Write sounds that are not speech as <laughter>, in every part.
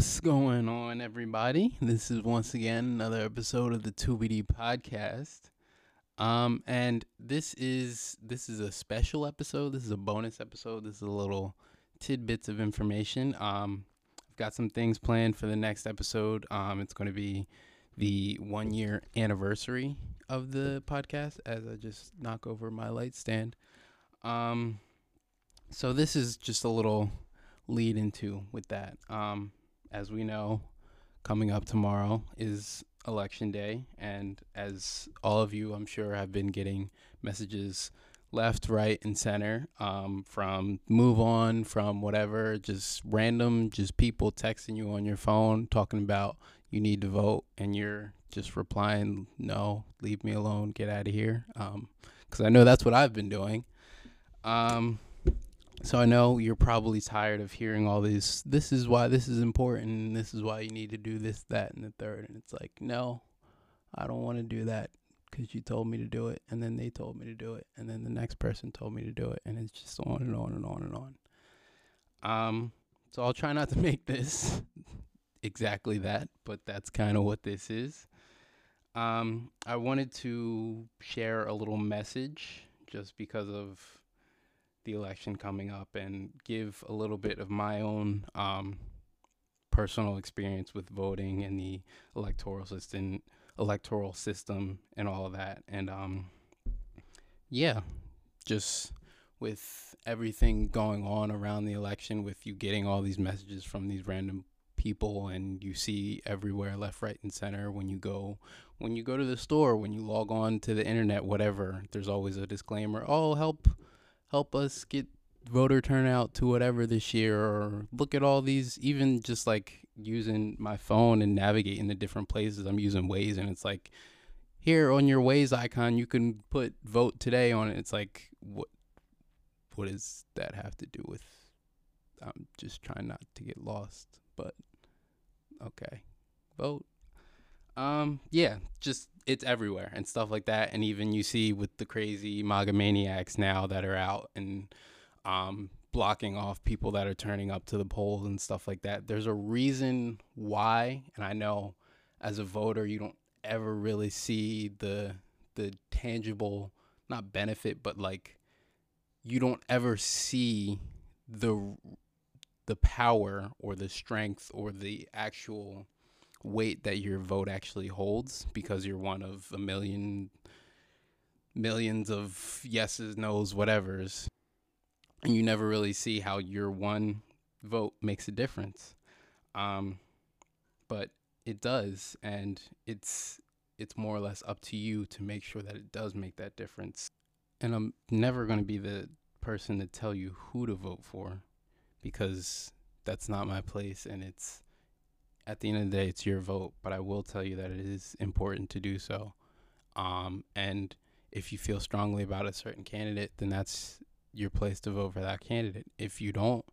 What's going on, everybody? This is once again another episode of the 2BD podcast. Um, and this is this is a special episode. This is a bonus episode. This is a little tidbits of information. Um, I've got some things planned for the next episode. Um, it's going to be the one year anniversary of the podcast as I just knock over my light stand. Um, so this is just a little lead into with that. Um, as we know, coming up tomorrow is election day, and as all of you, I'm sure, have been getting messages left, right, and center um, from MoveOn, from whatever, just random, just people texting you on your phone talking about you need to vote, and you're just replying, no, leave me alone, get out of here. Because um, I know that's what I've been doing. Um, so I know you're probably tired of hearing all these. This is why this is important. this is why you need to do this, that, and the third. And it's like, no, I don't want to do that because you told me to do it, and then they told me to do it, and then the next person told me to do it, and it's just on and on and on and on. Um, so I'll try not to <laughs> make this exactly that, but that's kind of what this is. Um, I wanted to share a little message just because of the election coming up and give a little bit of my own um, personal experience with voting and the electoral system, electoral system, and all of that. And um, yeah, just with everything going on around the election, with you getting all these messages from these random people and you see everywhere left right and center when you go when you go to the store when you log on to the internet whatever there's always a disclaimer oh help help us get voter turnout to whatever this year or look at all these even just like using my phone and navigating the different places. I'm using Waze and it's like here on your Waze icon you can put vote today on it. It's like what what does that have to do with i'm just trying not to get lost but okay. Vote. Um yeah just it's everywhere and stuff like that. And even you see with the crazy MAGA maniacs now that are out and um, blocking off people that are turning up to the polls and stuff like that. There's a reason why, and I know as a voter you don't ever really see the the tangible not benefit, but like you don't ever see the the power or the strength or the actual weight that your vote actually holds because you're one of a million millions of yeses, nos, whatevers. And you never really see how your one vote makes a difference. Um, but it does, and it's it's more or less up to you to make sure that it does make that difference. And I'm never going to be the person to tell you who to vote for because that's not my place and it's at the end of the day, it's your vote, but I will tell you that it is important to do so. Um, and if you feel strongly about a certain candidate, then that's your place to vote for that candidate. If you don't,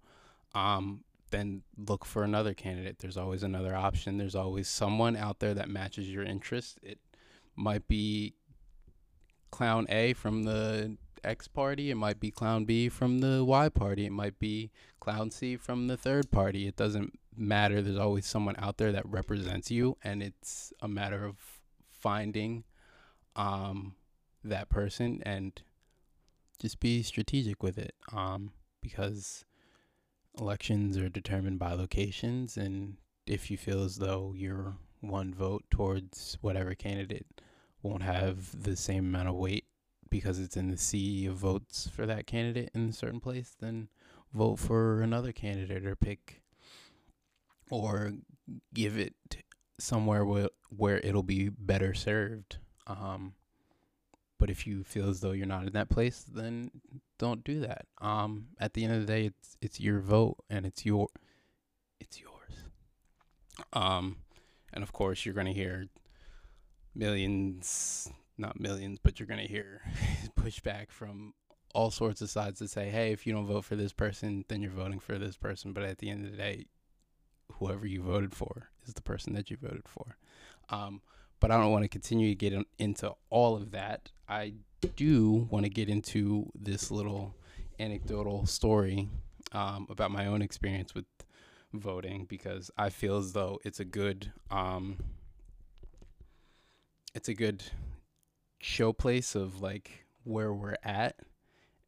um, then look for another candidate. There's always another option. There's always someone out there that matches your interest. It might be clown A from the X party. It might be clown B from the Y party. It might be clown C from the third party. It doesn't matter. There's always someone out there that represents you, and it's a matter of finding um, that person and just be strategic with it. Um, because elections are determined by locations, and if you feel as though your one vote towards whatever candidate won't have the same amount of weight because it's in the sea of votes for that candidate in a certain place, then vote for another candidate or pick or give it somewhere where, where it'll be better served. Um, but if you feel as though you're not in that place, then don't do that. Um, at the end of the day, it's it's your vote and it's your it's yours. Um, and of course, you're gonna hear millions, not millions, but you're gonna hear <laughs> pushback from all sorts of sides to say, hey, if you don't vote for this person, then you're voting for this person. But at the end of the day, whoever you voted for is the person that you voted for. Um, but I don't want to continue to get in, into all of that. I do want to get into this little anecdotal story um, about my own experience with voting because I feel as though it's a good um it's a good showplace of like where we're at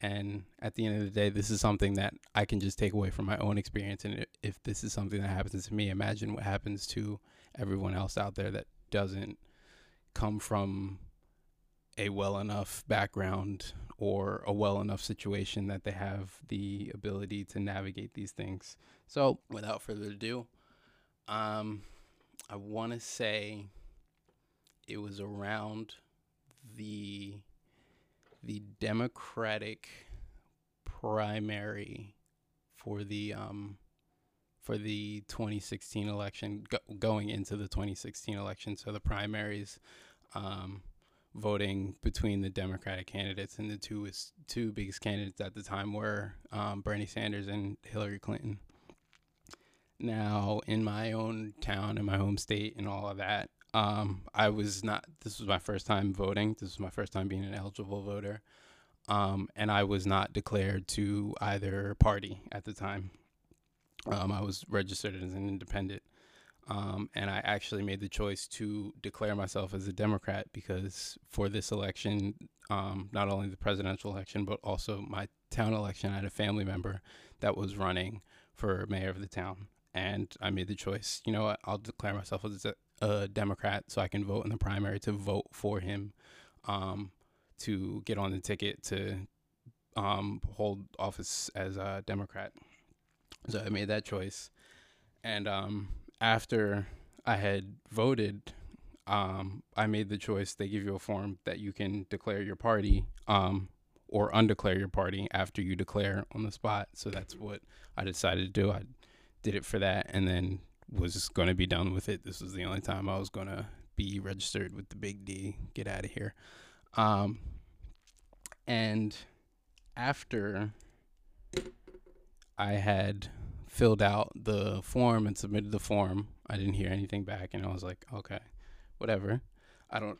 and at the end of the day this is something that I can just take away from my own experience and if this is something that happens to me imagine what happens to everyone else out there that doesn't come from a well enough background or a well enough situation that they have the ability to navigate these things. So, without further ado, um, I want to say it was around the the Democratic primary for the um for the 2016 election go- going into the 2016 election so the primaries um voting between the Democratic candidates, and the two was two biggest candidates at the time were um, Bernie Sanders and Hillary Clinton. Now, in my own town, in my home state, and all of that, um, I was not. This was my first time voting. This was my first time being an eligible voter, um, and I was not declared to either party at the time. Um, I was registered as an independent. Um, and I actually made the choice to declare myself as a Democrat because for this election, um, not only the presidential election, but also my town election, I had a family member that was running for mayor of the town. And I made the choice, you know what, I'll declare myself as a, a Democrat so I can vote in the primary to vote for him um, to get on the ticket to um, hold office as a Democrat. So I made that choice. And um, after I had voted, um, I made the choice. They give you a form that you can declare your party um, or undeclare your party after you declare on the spot. So that's what I decided to do. I did it for that and then was going to be done with it. This was the only time I was going to be registered with the big D. Get out of here. Um, and after I had filled out the form and submitted the form. I didn't hear anything back, and I was like, okay, whatever. I don't,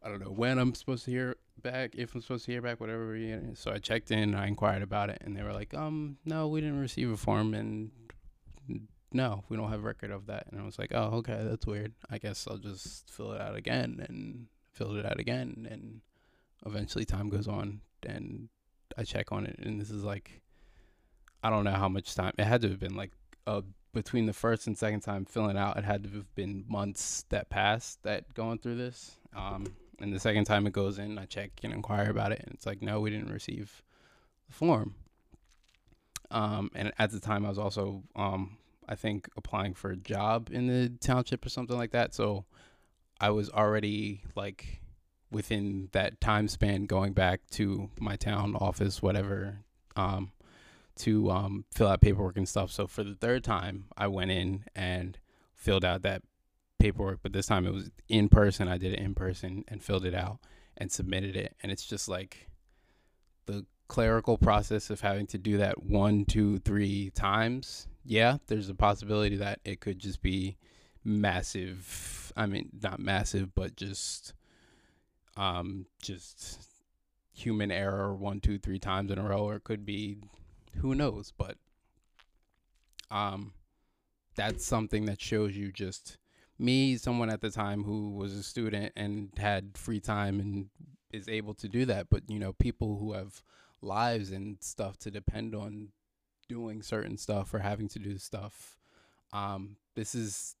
I don't know when I'm supposed to hear back, if I'm supposed to hear back, whatever. So I checked in, I inquired about it, and they were like, um, no, we didn't receive a form, and no, we don't have record of that. And I was like, oh, okay, that's weird. I guess I'll just fill it out again, and filled it out again, and eventually time goes on, and I check on it, and this is like I don't know how much time. It had to have been like uh, between the first and second time filling out. It had to have been months that passed that going through this. Um, and the second time it goes in, I check and inquire about it, and it's like, no, we didn't receive the form. Um, and at the time, I was also, um, I think, applying for a job in the township or something like that. So I was already like within that time span going back to my town office, whatever, um, to um, fill out paperwork and stuff. So for the third time, I went in and filled out that paperwork, but this time it was in person. I did it in person and filled it out and submitted it. And it's just like the clerical process of having to do that one, two, three times. Yeah, there's a possibility that it could just be massive. I mean, not massive, but just, um, just human error one, two, three times in a row, or it could be who knows? But um, that's something that shows you just me, someone at the time who was a student and had free time and is able to do that. But you know, people who have lives and stuff to depend on doing certain stuff or having to do stuff. Um, this is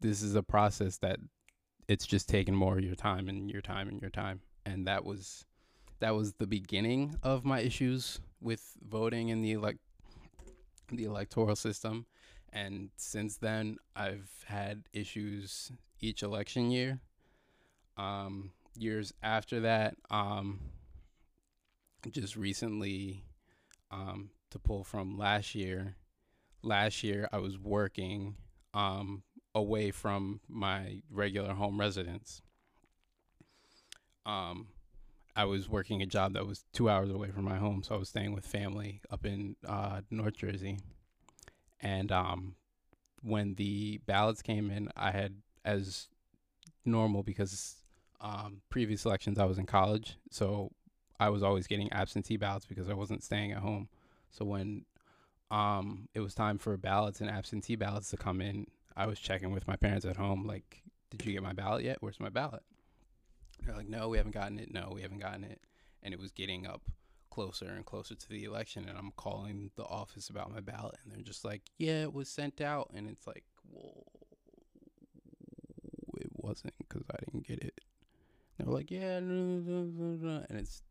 this is a process that it's just taking more of your time and your time and your time. And that was that was the beginning of my issues with voting in the elect the electoral system and since then I've had issues each election year. Um, years after that, um, just recently, um, to pull from last year, last year I was working um, away from my regular home residence. Um, I was working a job that was two hours away from my home, so I was staying with family up in uh, North Jersey. And um, when the ballots came in, I had as normal because um, previous elections I was in college, so I was always getting absentee ballots because I wasn't staying at home. So when um, it was time for ballots and absentee ballots to come in, I was checking with my parents at home, like, did you get my ballot yet? Where's my ballot? They're like, no, we haven't gotten it. No, we haven't gotten it. And it was getting up closer and closer to the election. And I'm calling the office about my ballot. And they're just like, yeah, it was sent out. And it's like, well, it wasn't because I didn't get it. they're like, yeah, and it's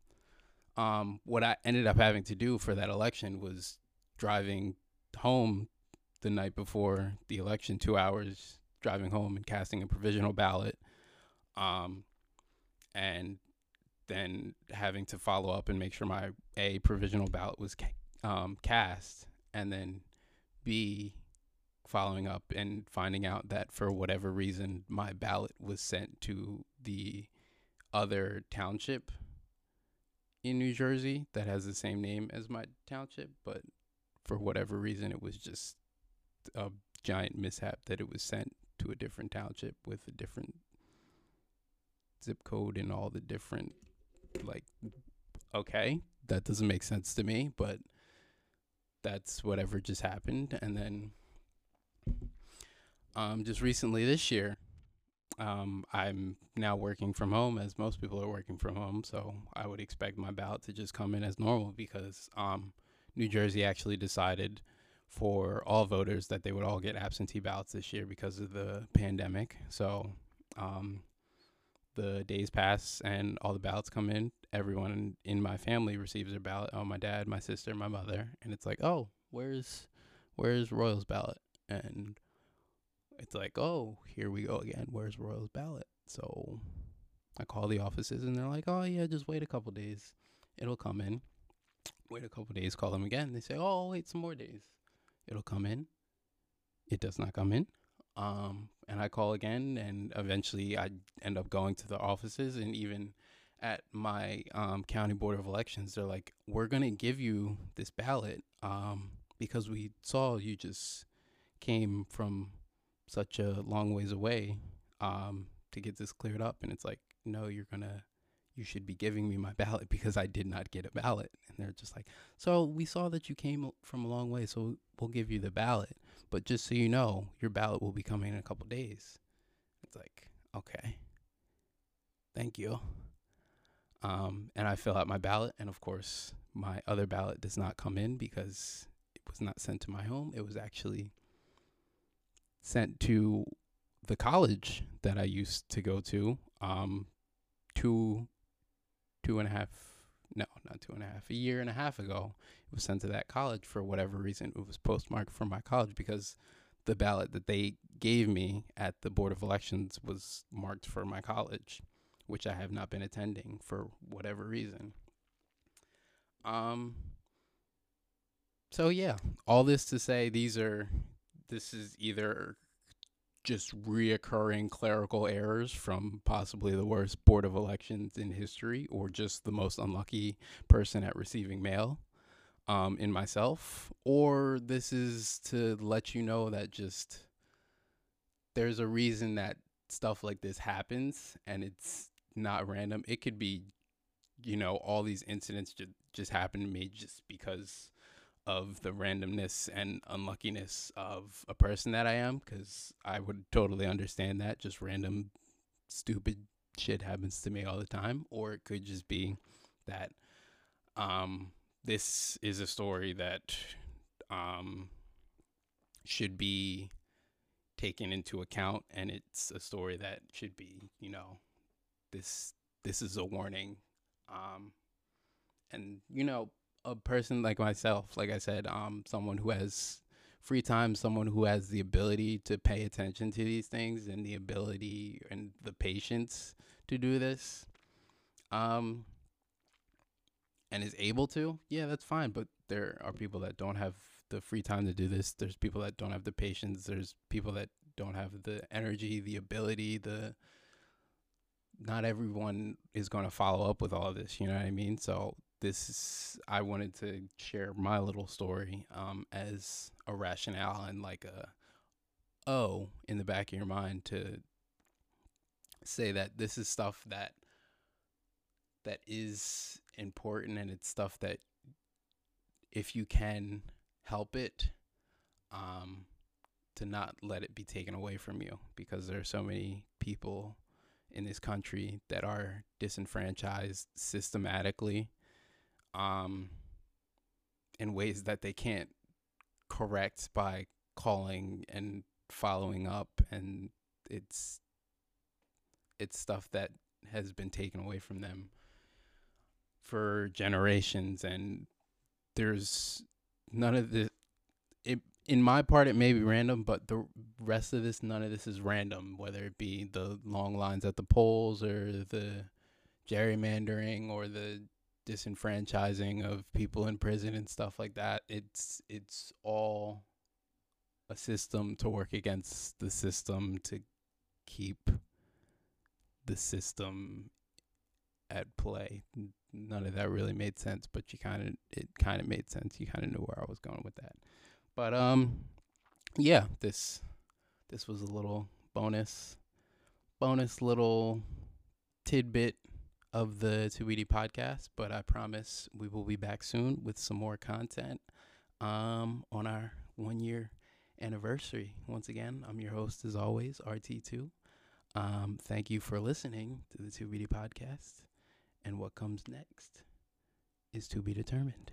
um, what I ended up having to do for that election was driving home the night before the election, two hours driving home and casting a provisional ballot, um, and then having to follow up and make sure my a provisional ballot was um, cast, and then b following up and finding out that for whatever reason my ballot was sent to the other township in New Jersey that has the same name as my township, but for whatever reason, it was just a giant mishap that it was sent to a different township with a different zip code and all the different, like, okay, that doesn't make sense to me, but that's whatever just happened. And then, um, just recently this year, um, I'm now working from home, as most people are working from home. So I would expect my ballot to just come in as normal because um, New Jersey actually decided for all voters that they would all get absentee ballots this year because of the pandemic. So um, the days pass and all the ballots come in. Everyone in my family receives their ballot. Oh, my dad, my sister, my mother, and it's like, oh, where's where's Royal's ballot? And it's like, oh, here we go again. Where's Royal's ballot? So I call the offices and they're like, oh, yeah, just wait a couple days. It'll come in. Wait a couple days, call them again. They say, oh, wait some more days. It'll come in. It does not come in. Um, and I call again, and eventually I end up going to the offices. And even at my um, county board of elections, they're like, we're to give you this ballot um, because we saw you just came from such a long ways away um, to get this cleared up. And it's like, no, you're gonna, you should be giving me my ballot <laughs> because I did not get a ballot. And they're just like, so we saw that you came from a long way, so we'll give you the ballot. But just so you know, your ballot will be coming in a couple days. It's like, okay, thank you. Um, and I fill out my ballot, and of course, my other ballot does not come in because it was not sent to my home. It was actually sent to the college that I used to go to, um, two, two and a half, no, not two and a half, a year and a half ago. It was sent to that college for whatever reason. It was postmarked from my college because the ballot that they gave me at the Board of Elections was marked for my college, which I have not been attending for whatever reason. Um, so yeah, all this to say, these are this is either just reoccurring clerical errors from possibly the worst board of elections in history, or just the most unlucky person at receiving mail um, in myself, or this is to let you know that just there's a reason that stuff like this happens and it's not random. It could be, you know, all these incidents just just happen to me just because of the randomness and unluckiness of a person that I am because I would totally understand that. Just random stupid shit happens to me all the time. Or it could just be that um this is a story that um should be taken into account and it's a story that should be you know this this is a warning um and you know a person like myself, like I said, um, someone who has free time, someone who has the ability to pay attention to these things and the ability and the patience to do this, um, and is able to, yeah, that's fine. But there are people that don't have the free time to do this. There's people that don't have the patience. There's people that don't have the energy, the ability, the not everyone is going to follow up with all of this, you know what I mean? So this is, I wanted to share my little story um, as a rationale and like a oh in the back of your mind to say that this is stuff that that is important and it's stuff that if you can help it um to not let it be taken away from you because there are so many people in this country that are disenfranchised systematically um in ways that they can't correct by calling and following up and it's it's stuff that has been taken away from them for generations and there's none of the it in my part it may be random but the rest of this none of this is random whether it be the long lines at the polls or the gerrymandering or the disenfranchising of people in prison and stuff like that it's it's all a system to work against the system to keep the system at play. None of that really made sense, but you kind of it kind of made sense. You kind of knew where I was going with that. But um yeah, this this was a little bonus bonus little tidbit of the 2BD podcast, but I promise we will be back soon with some more content um on our 1 year anniversary. Once again, I'm your host as always, RT2. Um, thank you for listening to the 2BD podcast. And what comes next is to be determined.